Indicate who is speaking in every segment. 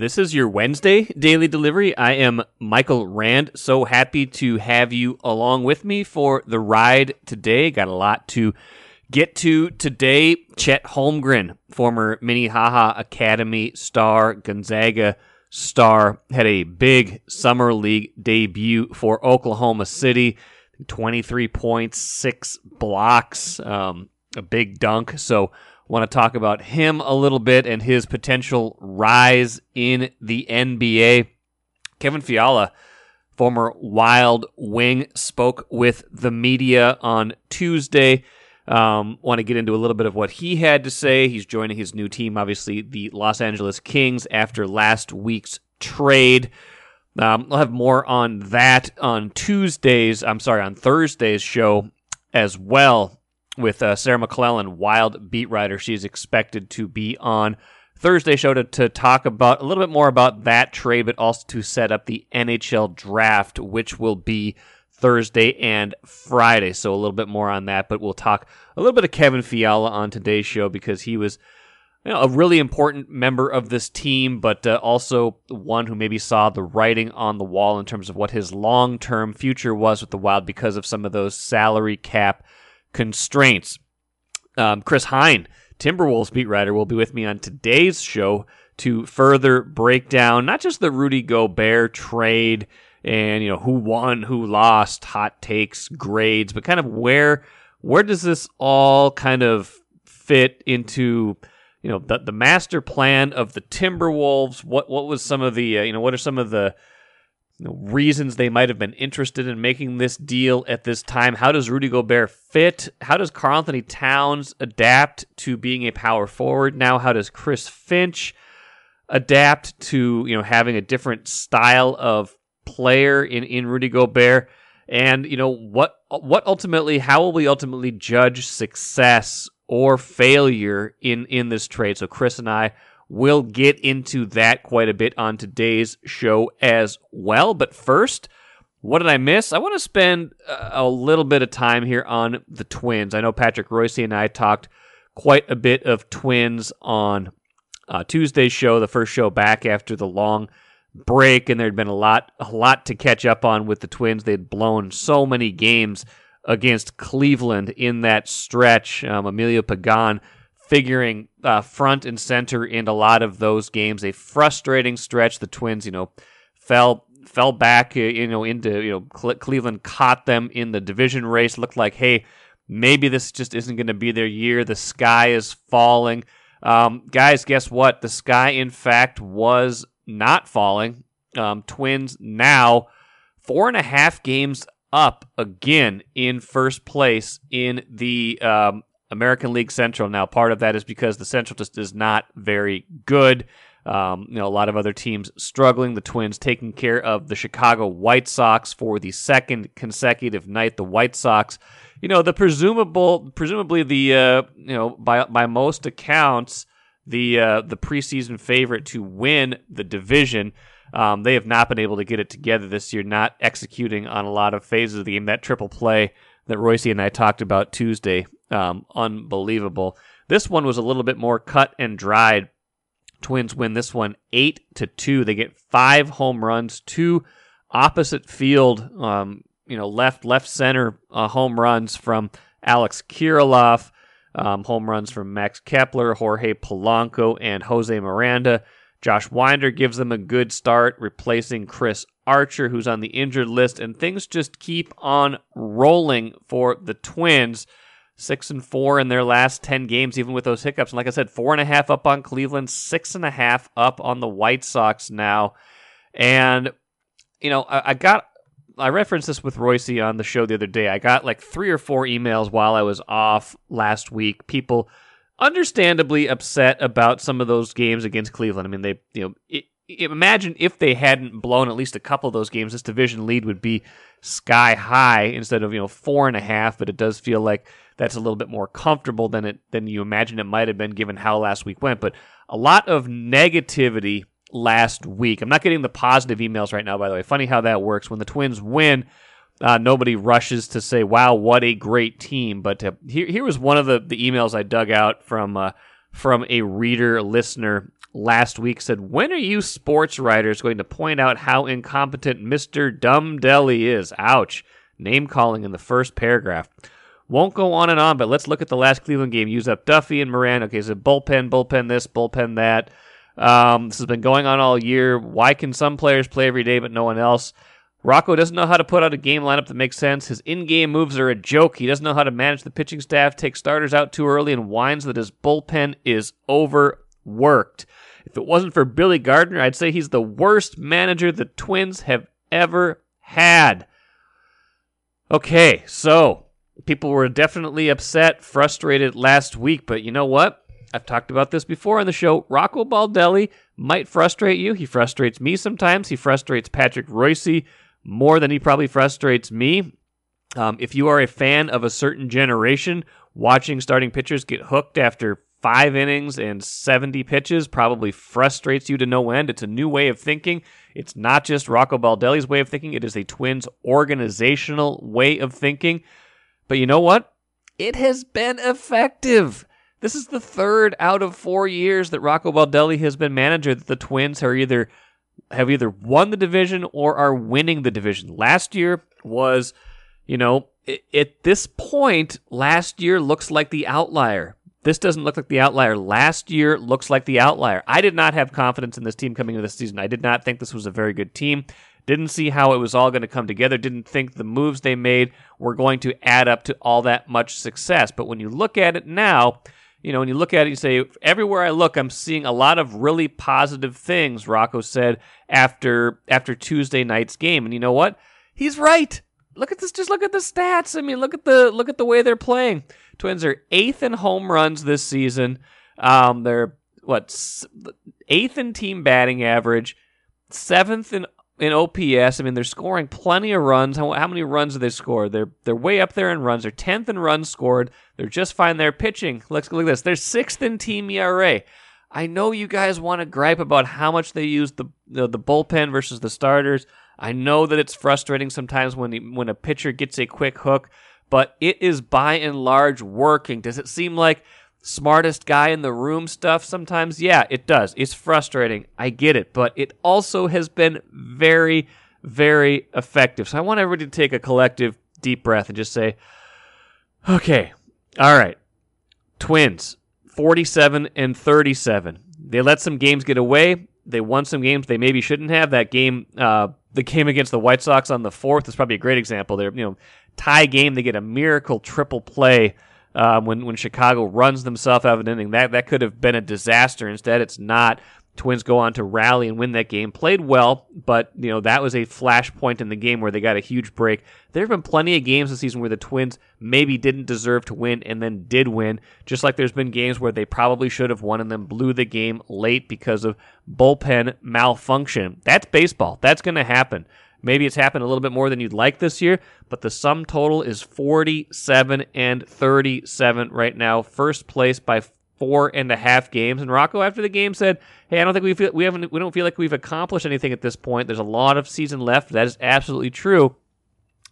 Speaker 1: This is your Wednesday daily delivery. I am Michael Rand. So happy to have you along with me for the ride today. Got a lot to get to today. Chet Holmgren, former Minnehaha Academy star, Gonzaga star, had a big summer league debut for Oklahoma City. 23 points, six blocks, um, a big dunk. So want to talk about him a little bit and his potential rise in the NBA. Kevin Fiala, former Wild Wing, spoke with the media on Tuesday. Um, want to get into a little bit of what he had to say. He's joining his new team, obviously, the Los Angeles Kings, after last week's trade. Um, I'll have more on that on Tuesdays. I'm sorry, on Thursday's show as well with uh, Sarah McClellan, Wild beat writer. She's expected to be on Thursday show to, to talk about a little bit more about that trade, but also to set up the NHL draft, which will be Thursday and Friday. So a little bit more on that, but we'll talk a little bit of Kevin Fiala on today's show because he was you know, a really important member of this team, but uh, also one who maybe saw the writing on the wall in terms of what his long term future was with the Wild because of some of those salary cap constraints. Um, Chris Hine, Timberwolves beat writer, will be with me on today's show to further break down not just the Rudy Gobert trade and you know who won, who lost, hot takes, grades, but kind of where where does this all kind of fit into you know the the master plan of the Timberwolves? What what was some of the uh, you know what are some of the you know, reasons they might have been interested in making this deal at this time. How does Rudy Gobert fit? How does Karl-Anthony Towns adapt to being a power forward now? How does Chris Finch adapt to you know having a different style of player in in Rudy Gobert? And you know what what ultimately how will we ultimately judge success or failure in in this trade? So Chris and I We'll get into that quite a bit on today's show as well. But first, what did I miss? I want to spend a little bit of time here on the Twins. I know Patrick Reusse and I talked quite a bit of Twins on uh, Tuesday's show, the first show back after the long break, and there'd been a lot, a lot to catch up on with the Twins. They'd blown so many games against Cleveland in that stretch. Um, Emilio Pagan figuring uh, front and center in a lot of those games. A frustrating stretch. The Twins, you know, fell fell back, uh, you know, into you know Cleveland caught them in the division race. Looked like, hey, maybe this just isn't going to be their year. The sky is falling. Um, guys, guess what? The sky, in fact, was not falling. Um, twins now four and a half games up again in first place in the um, American League Central. Now, part of that is because the Central just is not very good. Um, you know, a lot of other teams struggling. The Twins taking care of the Chicago White Sox for the second consecutive night. The White Sox, you know, the presumable, presumably the, uh, you know, by by most accounts, the uh, the preseason favorite to win the division. Um, they have not been able to get it together this year, not executing on a lot of phases of the game. That triple play that Reusse and I talked about Tuesday um, unbelievable. This one was a little bit more cut and dried. Twins win this one eight to two. They get five home runs, two opposite field, um, you know, left left center uh, home runs from Alex Kirilloff, um, home runs from Max Kepler, Jorge Polanco, and Jose Miranda. Josh Winder gives them a good start, replacing Chris Archer, who's on the injured list, and things just keep on rolling for the Twins six and four in their last 10 games, even with those hiccups. And like I said, four and a half up on Cleveland, six and a half up on the White Sox now. And, you know, I, I got, I referenced this with Reusse on the show the other day. I got like three or four emails while I was off last week. People understandably upset about some of those games against Cleveland. I mean, they, you know, it, imagine if they hadn't blown at least a couple of those games, this division lead would be sky high instead of you know four and a half. But it does feel like that's a little bit more comfortable than it than you imagine it might have been given how last week went. But a lot of negativity last week. I'm not getting the positive emails right now, by the way. Funny how that works. When the Twins win, uh, nobody rushes to say, "Wow, what a great team!" But uh, here, here was one of the, the emails I dug out from uh, from a reader listener last week said, When are you sports writers going to point out how incompetent Mr. Dumb is? Ouch. Name calling in the first paragraph. Won't go on and on, but let's look at the last Cleveland game. Use up Duffey and Moran. Okay, so bullpen, bullpen this, bullpen that. Um, this has been going on all year. Why can some players play every day but no one else? Rocco doesn't know how to put out a game lineup that makes sense. His in game moves are a joke. He doesn't know how to manage the pitching staff, take starters out too early, and whines that his bullpen is overworked. If it wasn't for Billy Gardner, I'd say he's the worst manager the Twins have ever had. Okay, so people were definitely upset, frustrated last week, but you know what? I've talked about this before on the show. Rocco Baldelli might frustrate you. He frustrates me sometimes. He frustrates Patrick Reusse more than he probably frustrates me. Um, if you are a fan of a certain generation, watching starting pitchers get hooked after five innings and 70 pitches probably frustrates you to no end. It's a new way of thinking. It's not just Rocco Baldelli's way of thinking, it is a Twins organizational way of thinking. But you know what? It has been effective. This is the third out of four years that Rocco Baldelli has been manager that the Twins are either have either won the division or are winning the division. Last year was, you know, at this point, last year looks like the outlier. This doesn't look like the outlier. Last year looks like the outlier. I did not have confidence in this team coming into this season. I did not think this was a very good team. Didn't see how it was all going to come together. Didn't think the moves they made were going to add up to all that much success. But when you look at it now, you know, when you look at it, you say, everywhere I look, I'm seeing a lot of really positive things, Rocco said after after Tuesday night's game. And you know what? He's right. Look at this, just look at the stats. I mean, look at the look at the way they're playing. Twins are eighth in home runs this season. Um, they're what eighth in team batting average, seventh in in OPS. I mean, they're scoring plenty of runs. How, how many runs do they score? They're they're way up there in runs. They're tenth in runs scored. They're just fine. They're pitching. Let's look at this. They're sixth in team ERA. I know you guys want to gripe about how much they use the, the the bullpen versus the starters. I know that it's frustrating sometimes when when a pitcher gets a quick hook but it is by and large working. Does it seem like smartest guy in the room stuff sometimes? Yeah, it does. It's frustrating. I get it, but it also has been very, very effective. So I want everybody to take a collective deep breath and just say, okay, all right, Twins, 47 and 37. They let some games get away. They won some games they maybe shouldn't have. That game, uh, the game against the White Sox on the fourth is probably a great example. There, you know, tie game. They get a miracle triple play um, when when Chicago runs themselves out of an inning. That that could have been a disaster. Instead, it's not. Twins go on to rally and win that game. Played well, but you know that was a flashpoint in the game where they got a huge break. There have been plenty of games this season where the Twins maybe didn't deserve to win and then did win. Just like there's been games where they probably should have won and then blew the game late because of bullpen malfunction. That's baseball. That's going to happen. Maybe it's happened a little bit more than you'd like this year, but the sum total is 47 and 37 right now. First place by four and a half games. And Rocco, after the game, said, "Hey, I don't think we feel we haven't we don't feel like we've accomplished anything at this point. There's a lot of season left. That is absolutely true,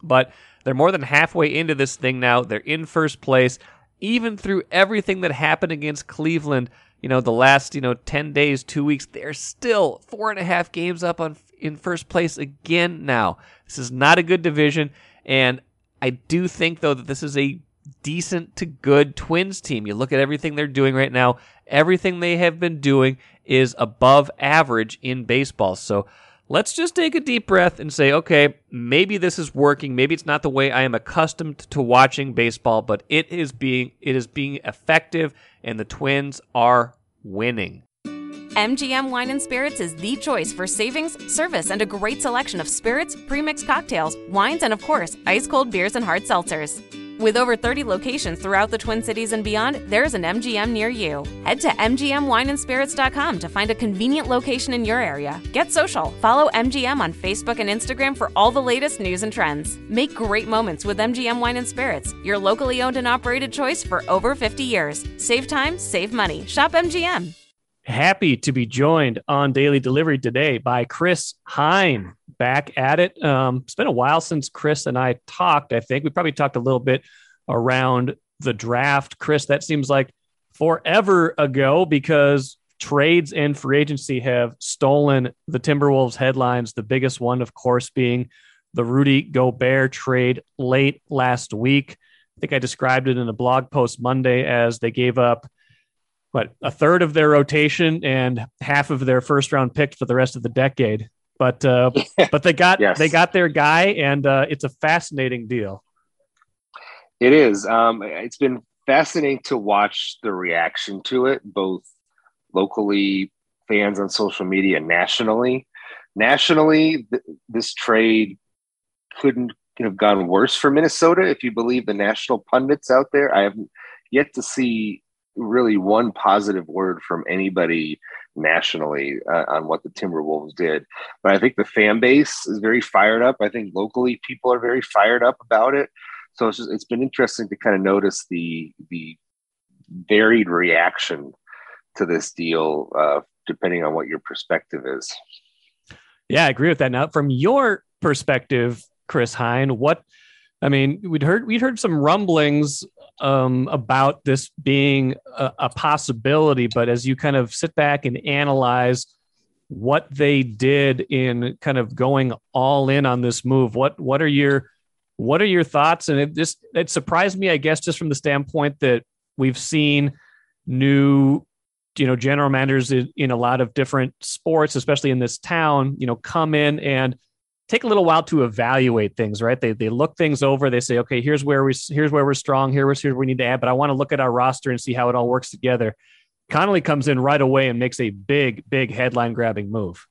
Speaker 1: but they're more than halfway into this thing now. They're in first place, even through everything that happened against Cleveland." You know, the last, you know, 10 days, two weeks, they're still four and a half games up on in first place again now. This is not a good division, and I do think though that this is a decent to good Twins team. You look at everything they're doing right now, everything they have been doing is above average in baseball. So let's just take a deep breath and say, okay, maybe this is working. Maybe it's not the way I am accustomed to watching baseball, but it is being it is being effective and the Twins are winning.
Speaker 2: MGM Wine and Spirits is the choice for savings, service, and a great selection of spirits, premixed cocktails, wines, and of course, ice cold beers and hard seltzers. With over 30 locations throughout the Twin Cities and beyond, there's an MGM near you. Head to MGMWineandSpirits.com to find a convenient location in your area. Get social. Follow MGM on Facebook and Instagram for all the latest news and trends. Make great moments with MGM Wine and Spirits, your locally owned and operated choice for over 50 years. Save time, save money. Shop MGM
Speaker 1: happy to be joined on daily delivery today by Chris Hine. Back at it. Um, it's been a while since Chris and I talked. I think we probably talked a little bit around the draft. Chris, that seems like
Speaker 3: forever ago because trades and free agency have stolen the Timberwolves headlines. The biggest one, of course, being the Rudy Gobert trade late last week. I think I described it in a blog post Monday as they gave up what a third of their rotation and half of their first round pick for the rest of the decade. But uh, but they got yes. they got their guy, and uh, it's a fascinating deal.
Speaker 4: It is. Um, it's been fascinating to watch the reaction to it, both locally, fans on social media, nationally. Nationally, th- this trade couldn't have gone worse for Minnesota if you believe the national pundits out there. I haven't yet to see really one positive word from anybody nationally uh, on what the Timberwolves did. But I think the fan base is very fired up. I think locally people are very fired up about it. So it's just, it's been interesting to kind of notice the the varied reaction to this deal, uh, depending on what your perspective is.
Speaker 3: Yeah, I agree with that. Now, from your perspective, Chris Hine, what I mean, we'd heard we'd heard some rumblings um, about this being a, a, possibility, but as you kind of sit back and analyze what they did in kind of going all in on this move, what what are your what are your thoughts? And it just it surprised me, I guess, just from the standpoint that we've seen new you know general managers in, in a lot of different sports, especially in this town, you know, come in and take a little while to evaluate things, right? They they look things over. They say, okay, here's where we here's where we're strong. Here Here's here we need to add. But I want to look at our roster and see how it all works together. Connolly comes in right away and makes a big, big headline grabbing move.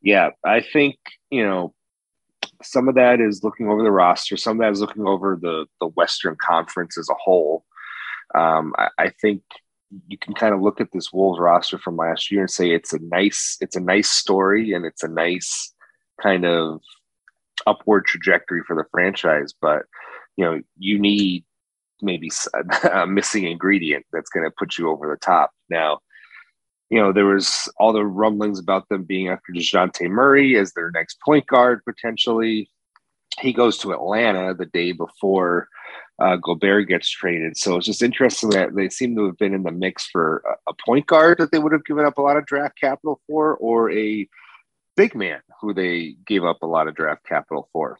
Speaker 4: Yeah, I think you know some of that is looking over the roster. Some of that is looking over the the Western Conference as a whole. Um, I, I think you can kind of look at this Wolves roster from last year and say it's a nice it's a nice story and it's a nice kind of upward trajectory for the franchise. But you know, you need maybe a missing ingredient that's going to put you over the top. Now, you know, there was all the rumblings about them being after Dejounte Murray as their next point guard potentially. He goes to Atlanta the day before uh, Gobert gets traded. So it's just interesting that they seem to have been in the mix for a, a point guard that they would have given up a lot of draft capital for, or a big man who they gave up a lot of draft capital for.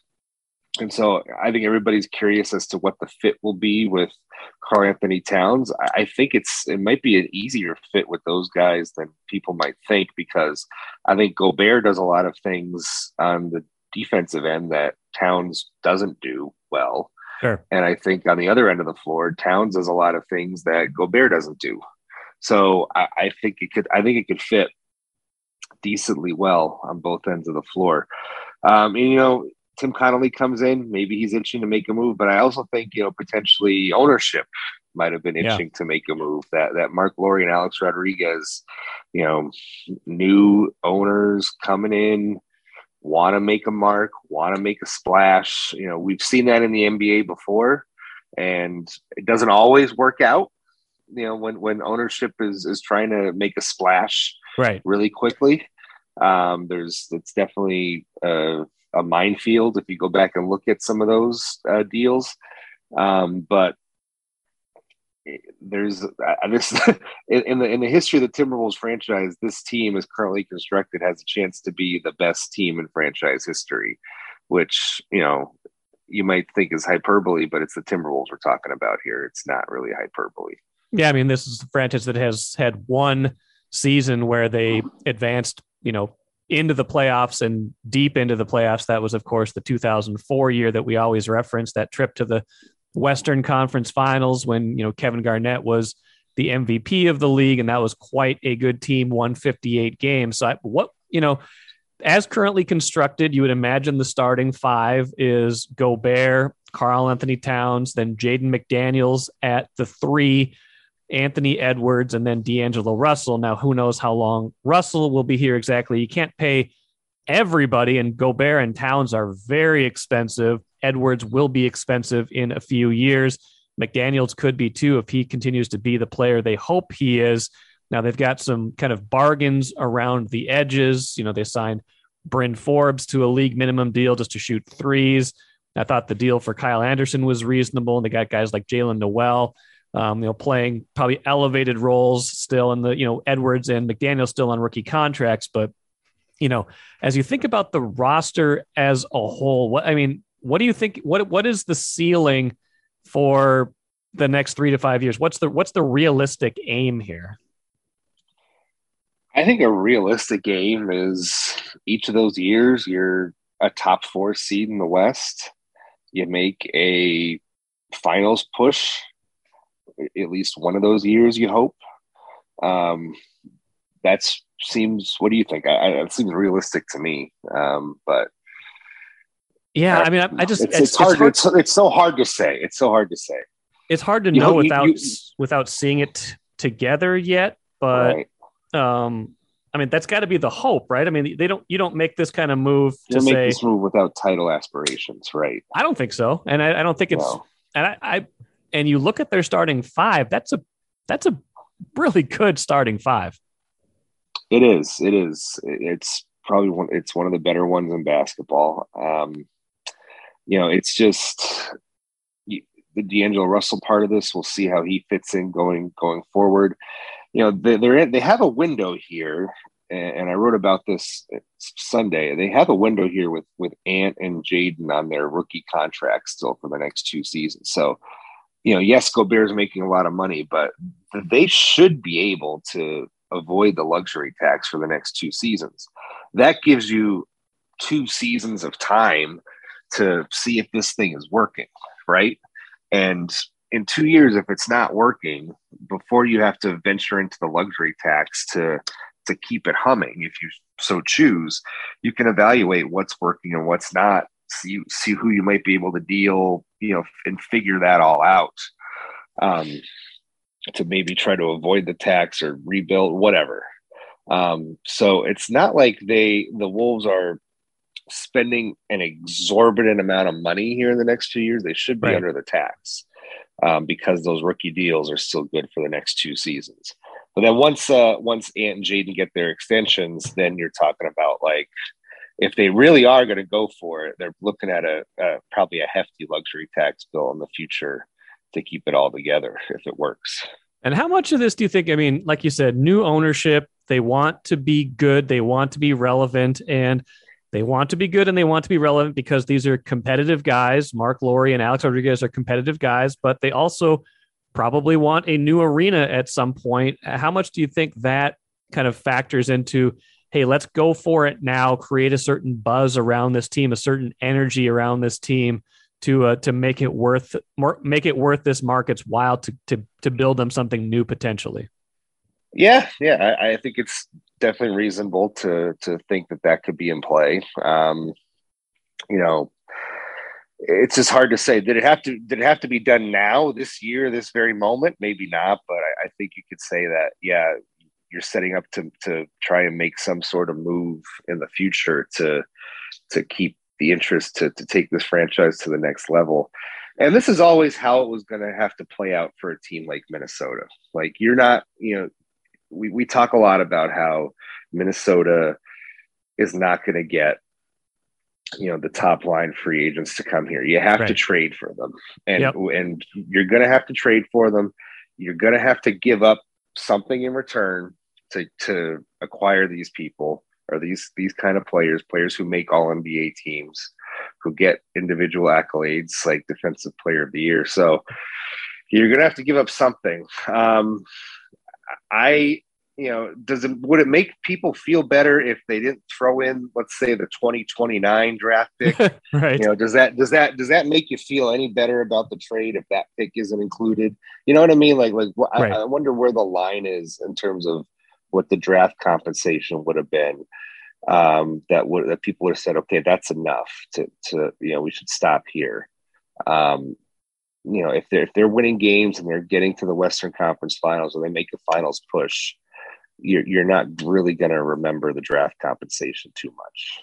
Speaker 4: And so I think everybody's curious as to what the fit will be with Karl-Anthony Towns. I think it's it might be an easier fit with those guys than people might think because I think Gobert does a lot of things on the defensive end that Towns doesn't do well. Sure. And I think on the other end of the floor, Towns does a lot of things that Gobert doesn't do. So I, I think it could I think it could fit decently well on both ends of the floor. Um, and, you know, Tim Connolly comes in, maybe he's itching to make a move, but I also think, you know, potentially ownership might have been itching yeah. to make a move. That that Marc Lore and Alex Rodriguez, you know, new owners coming in, want to make a mark, want to make a splash. You know, we've seen that in the NBA before, and it doesn't always work out. You know, when when ownership is is trying to make a splash
Speaker 3: right
Speaker 4: really quickly. Um, there's it's definitely a, a, minefield if you go back and look at some of those uh, deals. Um, but there's uh, this in the in the history of the Timberwolves franchise, this team is currently constructed has a chance to be the best team in franchise history, which you know you might think is hyperbole, but it's the Timberwolves we're talking about here. It's not really hyperbole.
Speaker 3: Yeah, I mean, this is a franchise that has had one season where they advanced you know, into the playoffs and deep into the playoffs. That was, of course, the 2004 year that we always reference that trip to the Western Conference Finals when, you know, Kevin Garnett was the MVP of the league. And that was quite a good team, 158 games. So, I, what, you know, as currently constructed, you would imagine the starting five is Gobert, Karl-Anthony Towns, then Jaden McDaniels at the three, Anthony Edwards, and then D'Angelo Russell. Now, who knows how long Russell will be here exactly? You can't pay everybody, and Gobert and Towns are very expensive. Edwards will be expensive in a few years. McDaniels could be too if he continues to be the player they hope he is. Now, they've got some kind of bargains around the edges. You know, they signed Bryn Forbes to a league minimum deal just to shoot threes. I thought the deal for Kyle Anderson was reasonable, and they got guys like Jaylen Nowell um, you know, playing probably elevated roles still in the, you know, Edwards and McDaniel still on rookie contracts. But, you know, as you think about the roster as a whole, what, I mean, what do you think? What, what is the ceiling for the next three to five years? What's the, what's the realistic aim here?
Speaker 4: I think a realistic aim is each of those years, you're a top four seed in the West. You make a finals push at least one of those years. You hope. Um, that seems. What do you think? I, I, it seems realistic to me. Um, but
Speaker 3: yeah, I mean, I, I just
Speaker 4: it's, it's, it's hard. hard it's, it's, so hard to say. It's so hard to say.
Speaker 3: It's hard to you know, know without you, without seeing it together yet. But right. um, I mean, that's got to be the hope, right? I mean, they don't you don't make this kind of move to
Speaker 4: make
Speaker 3: say
Speaker 4: this move without title aspirations, right?
Speaker 3: I don't think so, and I, I don't think it's no. and I, I and you look at their starting five. That's a that's a really good starting five.
Speaker 4: It is. It is. It's probably one. It's one of the better ones in basketball. Um, you know, it's just the D'Angelo Russell part of this. We'll see how he fits in going going forward you know they, they're in, they have a window here and I wrote about this Sunday. They have a window here with with Ant and Jaden on their rookie contracts still for the next two seasons. So, you know, yes, Gobert's making a lot of money, but mm-hmm. they should be able to avoid the luxury tax for the next two seasons. That gives you two seasons of time to see if this thing is working, right? And in two years, if it's not working, before you have to venture into the luxury tax to to keep it humming, if you so choose, you can evaluate what's working and what's not. See see who you might be able to deal, you know, and figure that all out. Um, to maybe try to avoid the tax or rebuild, whatever. Um, so it's not like they the Wolves are spending an exorbitant amount of money here in the next two years. They should be right. under the tax um, because those rookie deals are still good for the next two seasons. But then once uh, once Ant and Jaden get their extensions, then you're talking about like if they really are going to go for it, they're looking at a, a probably a hefty luxury tax bill in the future to keep it all together if it works.
Speaker 3: And how much of this do you think? I mean, like you said, new ownership. They want to be good. They want to be relevant, and they want to be good and they want to be relevant because these are competitive guys. Marc Lore and Alex Rodriguez are competitive guys, but they also probably want a new arena at some point. How much do you think that kind of factors into, hey, let's go for it now, create a certain buzz around this team, a certain energy around this team to uh, to make it worth make it worth this market's while to to to build them something new potentially.
Speaker 4: Yeah, yeah, I, I think it's definitely reasonable to to think that that could be in play. Um, you know, it's just hard to say. Did it have to? Did it have to be done now, this year, this very moment? Maybe not, but I, I think you could say that. Yeah, you're setting up to to try and make some sort of move in the future to to keep the interest to to take this franchise to the next level. And this is always how it was going to have to play out for a team like Minnesota. Like you're not, you know, we, we talk a lot about how Minnesota is not going to get you know the top line free agents to come here. You have right. to trade for them, and yep. and you're going to have to trade for them. You're going to have to give up something in return to to acquire these people or these these kind of players, players who make all NBA teams, who get individual accolades like defensive player of the year. So you're going to have to give up something. Um, I you know does it would it make people feel better if they didn't throw in let's say the 2029 draft pick
Speaker 3: right
Speaker 4: you know does that does that does that make you feel any better about the trade if that pick isn't included you know what i mean like like right. I, I, wonder where the line is in terms of what the draft compensation would have been um that would that people would have said okay that's enough to to you know we should stop here um you know, if they're if they're winning games and they're getting to the Western Conference Finals or they make a finals push, you're you're not really going to remember the draft compensation too much.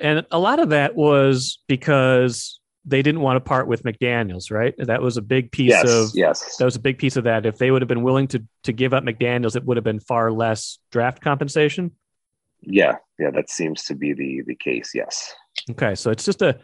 Speaker 3: And a lot of that was because they didn't want to part with McDaniels, right? That was a big piece
Speaker 4: yes,
Speaker 3: of
Speaker 4: yes.
Speaker 3: That was a big piece of that. If they would have been willing to to give up McDaniels, it would have been far less draft compensation.
Speaker 4: Yeah, yeah, that seems to be the the case. Yes.
Speaker 3: Okay, so it's just a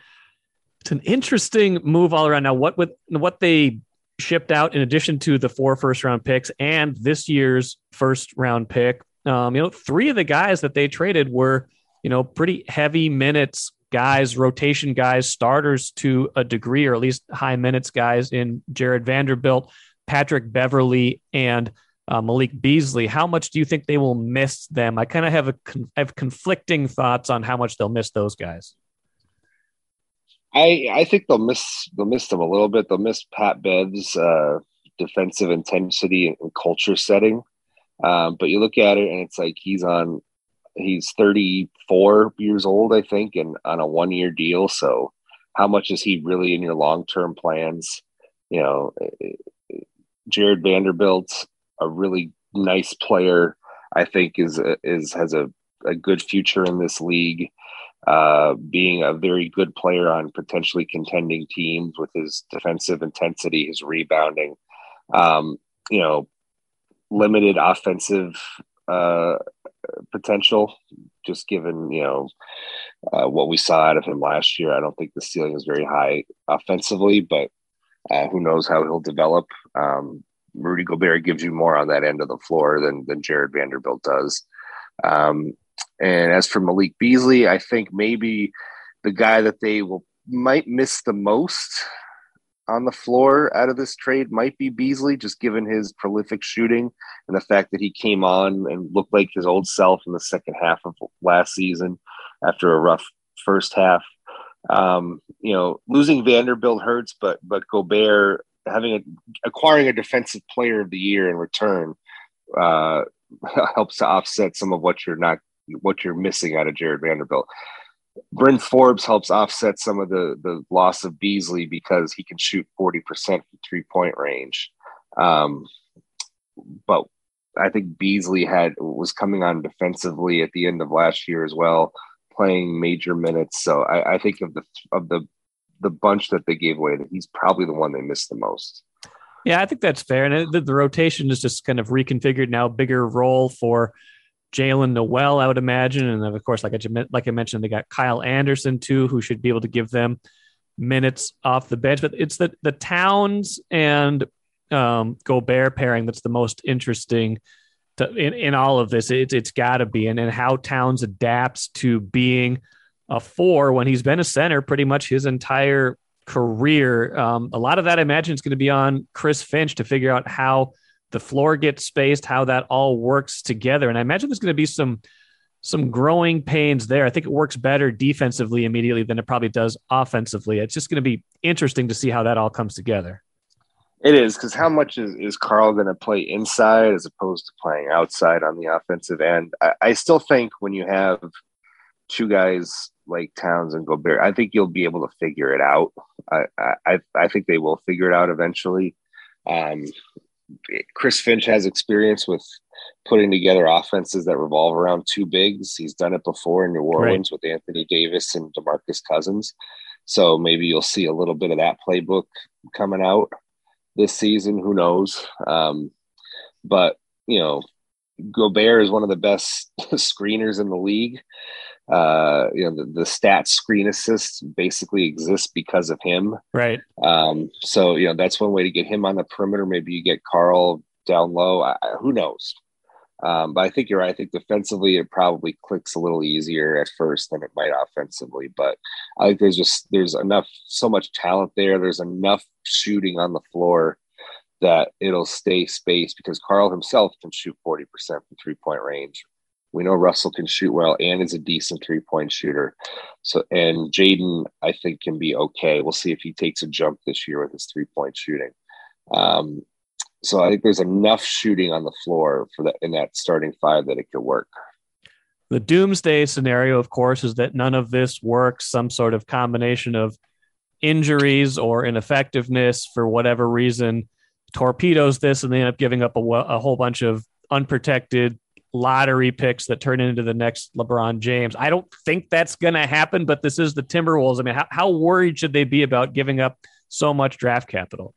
Speaker 3: it's an interesting move all around. Now, what with what they shipped out in addition to the four first round picks and this year's first round pick. Um, you know, three of the guys that they traded were, you know, pretty heavy minutes guys, rotation guys, starters to a degree, or at least high minutes guys in Jared Vanderbilt, Patrick Beverley, and uh, Malik Beasley. How much do you think they will miss them? I kind of have a con- have conflicting thoughts on how much they'll miss those guys.
Speaker 4: I I think they'll miss they'll miss them a little bit. They'll miss Pat Bev's uh, defensive intensity and, culture setting. Um, but you look at it and it's like he's on he's 34 years old, I think, and on a one year deal. So how much is he really in your long term plans? You know, Jared Vanderbilt, a really nice player, I think is is has a, a good future in this league uh, being a very good player on potentially contending teams with his defensive intensity, his rebounding, um, you know, limited offensive uh, potential, just given you know uh, what we saw out of him last year. I don't think the ceiling is very high offensively, but uh, who knows how he'll develop. Um, Rudy Gobert gives you more on that end of the floor than than Jared Vanderbilt does. Um, and as for Malik Beasley, I think maybe the guy that they will might miss the most on the floor out of this trade might be Beasley, just given his prolific shooting and the fact that he came on and looked like his old self in the second half of last season after a rough first half. Um, you know, losing Vanderbilt hurts, but but Gobert having a, acquiring a defensive player of the year in return uh, helps to offset some of what you're not what you're missing out of Jared Vanderbilt. Bryn Forbes helps offset some of the the loss of Beasley because he can shoot 40% from three point range. Um, but I think Beasley had was coming on defensively at the end of last year as well, playing major minutes. So I, I think of the of the the bunch that they gave away, that he's probably the one they missed the most.
Speaker 3: Yeah, I think that's fair. And the, the rotation is just kind of reconfigured now, bigger role for Jaylen Nowell, I would imagine, and of course, like I like I mentioned, they got Kyle Anderson too, who should be able to give them minutes off the bench. But it's the the Towns and um, Gobert pairing that's the most interesting to, in in all of this. It's it's got to be, and and how Towns adapts to being a four when he's been a center pretty much his entire career. Um, a lot of that, I imagine, is going to be on Chris Finch to figure out how the floor gets spaced, how that all works together. And I imagine there's going to be some some growing pains there. I think it works better defensively immediately than it probably does offensively. It's just going to be interesting to see how that all comes together.
Speaker 4: It is because how much is, is Karl going to play inside as opposed to playing outside on the offensive end? I, I still think when you have two guys like Towns and Gobert, I think you'll be able to figure it out. I I, I think they will figure it out eventually. Um, Chris Finch has experience with putting together offenses that revolve around two bigs. He's done it before in New Orleans right. with Anthony Davis and DeMarcus Cousins. So maybe you'll see a little bit of that playbook coming out this season. Who knows? Um, but you know, Gobert is one of the best screeners in the league uh, you know, the, the stat screen assists basically exist because of him.
Speaker 3: Right.
Speaker 4: Um, so, you know, that's one way to get him on the perimeter. Maybe you get Karl down low. I, who knows? Um, but I think you're right. I think defensively, it probably clicks a little easier at first than it might offensively. But I think there's just there's enough, so much talent there. There's enough shooting on the floor that it'll stay spaced because Karl himself can shoot 40% from three point range. We know Russell can shoot well and is a decent three point shooter. So, and Jaden, I think, can be okay. We'll see if he takes a jump this year with his three point shooting. Um, so I think there's enough shooting on the floor for that in that starting five that it could work.
Speaker 3: The doomsday scenario, of course, is that none of this works. Some sort of combination of injuries or ineffectiveness for whatever reason torpedoes this, and they end up giving up a, a whole bunch of unprotected lottery picks that turn into the next LeBron James. I don't think that's going to happen, but this is the Timberwolves. I mean, how, how worried should they be about giving up so much draft capital?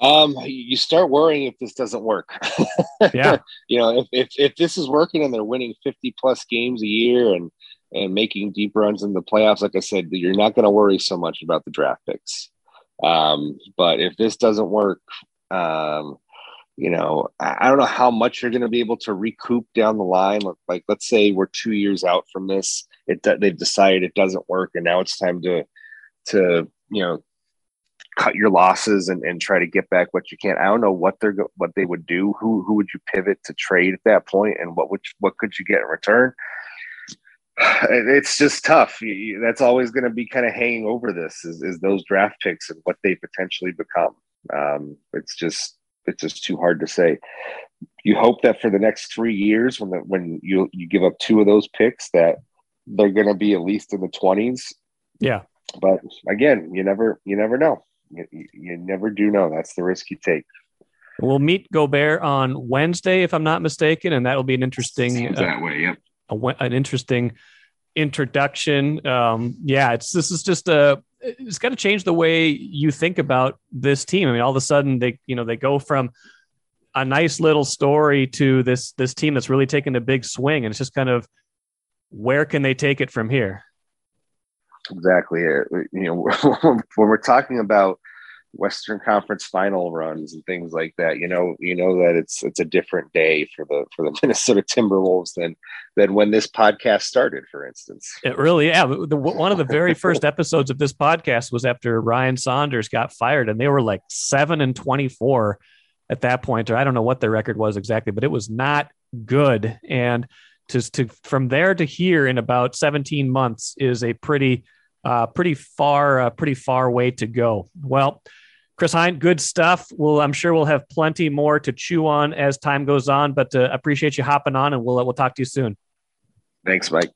Speaker 4: Um, you start worrying if this doesn't work.
Speaker 3: yeah.
Speaker 4: you know, if, if, if this is working and they're winning 50 plus games a year and, and making deep runs in the playoffs, like I said, you're not going to worry so much about the draft picks. Um, but if this doesn't work, um, you know, I don't know how much you're going to be able to recoup down the line. Like, let's say we're two years out from this, it they've decided it doesn't work, and now it's time to to you know cut your losses and, and try to get back what you can. I don't know what they're what they would do. Who who would you pivot to trade at that point, and what would what could you get in return? It's just tough. That's always going to be kind of hanging over this is, is those draft picks and what they potentially become. Um, it's just it's just too hard to say. You hope that for the next three years, when the, when you you give up two of those picks, that they're going to be at least in the twenties.
Speaker 3: Yeah,
Speaker 4: but again, you never you never know. You, you never do know. That's the risk you take.
Speaker 3: We'll meet Gobert on Wednesday, if I'm not mistaken, and that will be an interesting
Speaker 4: Seems that uh, way. Yep,
Speaker 3: a, an interesting introduction. Um, yeah, it's this is just a it's got to change the way you think about this team. I mean, all of a sudden they you know they go from a nice little story to this this team that's really taken a big swing, and it's just kind of where can they take it from here?
Speaker 4: Exactly. Uh, you know, when we're talking about Western Conference final runs and things like that, you know, you know that it's it's a different day for the for the Minnesota Timberwolves than than when this podcast started, for instance.
Speaker 3: It really, yeah. The, one of the very first episodes of this podcast was after Ryan Saunders got fired, and they were like seven and twenty four at that point, or I don't know what their record was exactly, but it was not good. And to to from there to here in about seventeen months is a pretty uh, pretty far, uh, pretty far way to go. Well, Chris Hine, good stuff. Well, I'm sure we'll have plenty more to chew on as time goes on, but uh, appreciate you hopping on, and we'll uh, we'll talk to you soon.
Speaker 4: Thanks, Mike.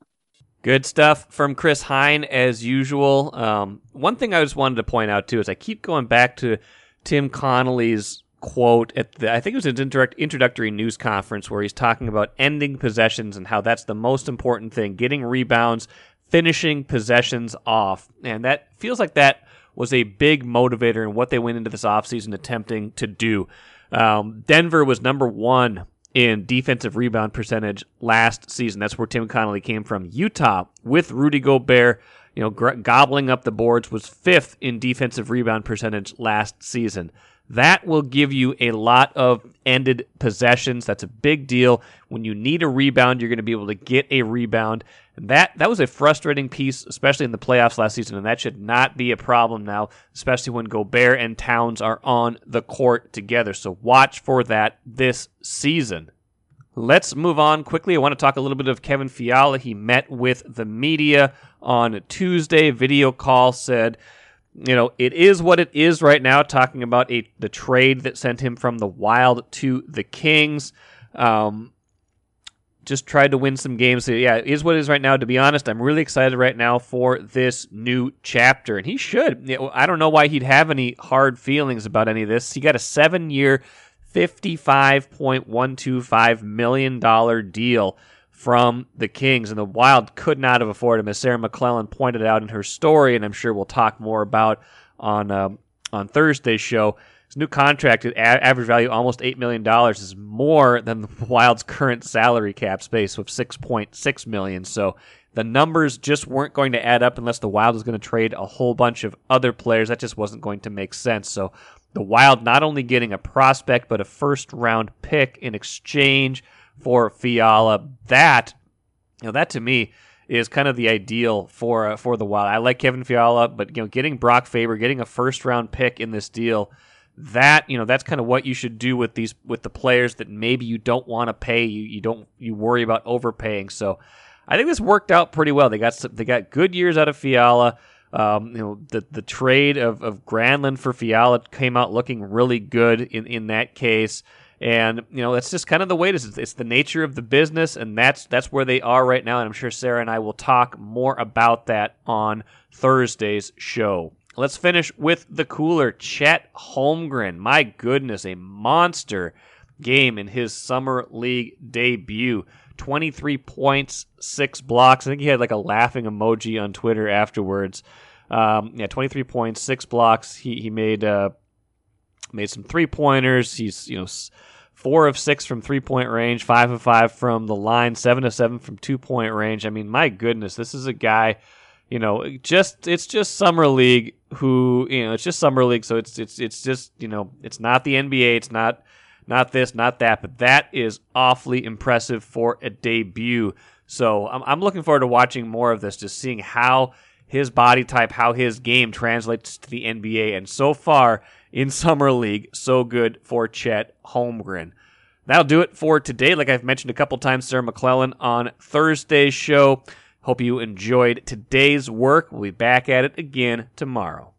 Speaker 1: Good stuff from Chris Hine as usual. Um, one thing I just wanted to point out too is I keep going back to Tim Connolly's quote at the I think it was an indirect introductory news conference where he's talking about ending possessions and how that's the most important thing, getting rebounds, finishing possessions off. And that feels like that was a big motivator in what they went into this offseason attempting to do. Um, Denver was number one in defensive rebound percentage last season. That's where Tim Connolly came from. Utah, with Rudy Gobert, you know, gobbling up the boards, was fifth in defensive rebound percentage last season. That will give you a lot of ended possessions. That's a big deal. When you need a rebound, you're going to be able to get a rebound. And that that was a frustrating piece, especially in the playoffs last season, and that should not be a problem now, especially when Gobert and Towns are on the court together. So watch for that this season. Let's move on quickly. I want to talk a little bit of Kevin Fiala. He met with the media on Tuesday. Video call said you know, it is what it is right now. Talking about a the trade that sent him from the Wild to the Kings. Um, just tried to win some games. Yeah, it is what it is right now. To be honest, I'm really excited right now for this new chapter, and he should. I don't know why he'd have any hard feelings about any of this. He got a one two five million dollar deal from the Kings, and the Wild could not have afforded him, as Sarah McClellan pointed out in her story, and I'm sure we'll talk more about on um, on Thursday's show. His new contract at average value almost eight million dollars is more than the Wild's current salary cap space point six million. So the numbers just weren't going to add up unless the Wild was going to trade a whole bunch of other players. That just wasn't going to make sense. So the Wild not only getting a prospect but a first round pick in exchange for Fiala. That, you know, that to me is kind of the ideal for uh, for the Wild. I like Kevin Fiala, but you know, getting Brock Faber, getting a first round pick in this deal, that you know, that's kind of what you should do with these with the players that maybe you don't want to pay. You you don't you worry about overpaying. So. I think this worked out pretty well. They got some, they got good years out of Fiala. Um, you know, the the trade of, of Granlund for Fiala came out looking really good in, in that case. And you know that's just kind of the way it is. It's the nature of the business, and that's that's where they are right now. And I'm sure Sarah and I will talk more about that on Thursday's show. Let's finish with the cooler. Chet Holmgren, my goodness, a monster game in his summer league debut. 23 points, six blocks. I think he had like a laughing emoji on Twitter afterwards. Um, yeah, 23 points, six blocks. He he made uh, made some three pointers. He's you know four of six from three point range, five of five from the line, seven of seven from two point range. I mean, my goodness, this is a guy you know, just it's just summer league. Who you know, it's just summer league, so it's it's it's just you know, it's not the NBA. It's not not this, not that, but that is awfully impressive for a debut. So I'm, I'm looking forward to watching more of this, just seeing how his body type, how his game translates to the NBA. And so far in Summer League, so good for Chet Holmgren. That'll do it for today. Like I've mentioned a couple times, Sarah McClellan on Thursday's show. Hope you enjoyed today's work. We'll be back at it again tomorrow.